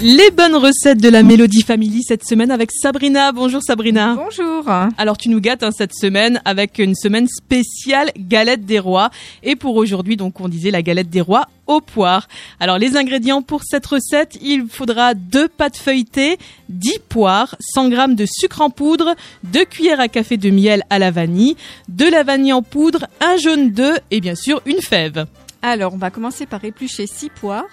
Les bonnes recettes de la Mélodie Family cette semaine avec Sabrina. Bonjour Sabrina. Bonjour. Alors tu nous gâtes hein, cette semaine avec une semaine spéciale galette des rois. Et pour aujourd'hui, donc on disait la galette des rois aux poires. Alors les ingrédients pour cette recette, il faudra deux pâtes feuilletées, 10 poires, 100 g de sucre en poudre, 2 cuillères à café de miel à la vanille, de la vanille en poudre, un jaune d'œuf et bien sûr une fève. Alors on va commencer par éplucher 6 poires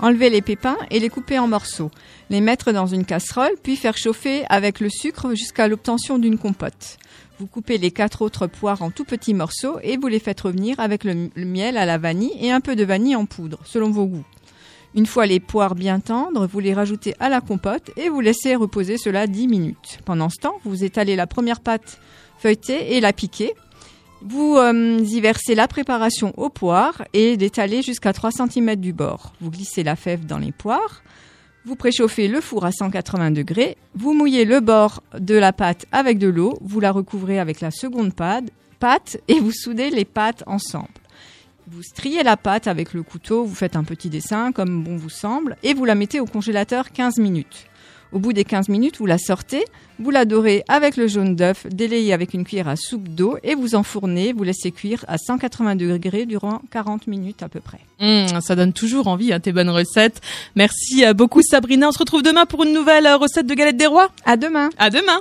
Enlever les pépins et les couper en morceaux. Les mettre dans une casserole, puis faire chauffer avec le sucre jusqu'à l'obtention d'une compote. Vous coupez les quatre autres poires en tout petits morceaux et vous les faites revenir avec le, miel à la vanille et un peu de vanille en poudre, selon vos goûts. Une fois les poires bien tendres, vous les rajoutez à la compote et vous laissez reposer cela 10 minutes. Pendant ce temps, vous étalez la première pâte feuilletée et la piquez. Vous euh, y versez la préparation aux poires et l'étalez jusqu'à 3 cm du bord. Vous glissez la fève dans les poires. Vous préchauffez le four à 180 degrés. Vous mouillez le bord de la pâte avec de l'eau. Vous la recouvrez avec la seconde pâte et vous soudez les pâtes ensemble. Vous striez la pâte avec le couteau, vous faites un petit dessin comme bon vous semble et vous la mettez au congélateur 15 minutes. Au bout des 15 minutes, vous la sortez, vous la dorez avec le jaune d'œuf, délayez avec une cuillère à soupe d'eau et vous enfournez, vous laissez cuire à 180 degrés durant 40 minutes à peu près. Mmh, ça donne toujours envie, hein, tes bonnes recettes. Merci euh, beaucoup Sabrina, on se retrouve demain pour une nouvelle euh, recette de galette des rois. À demain. À demain.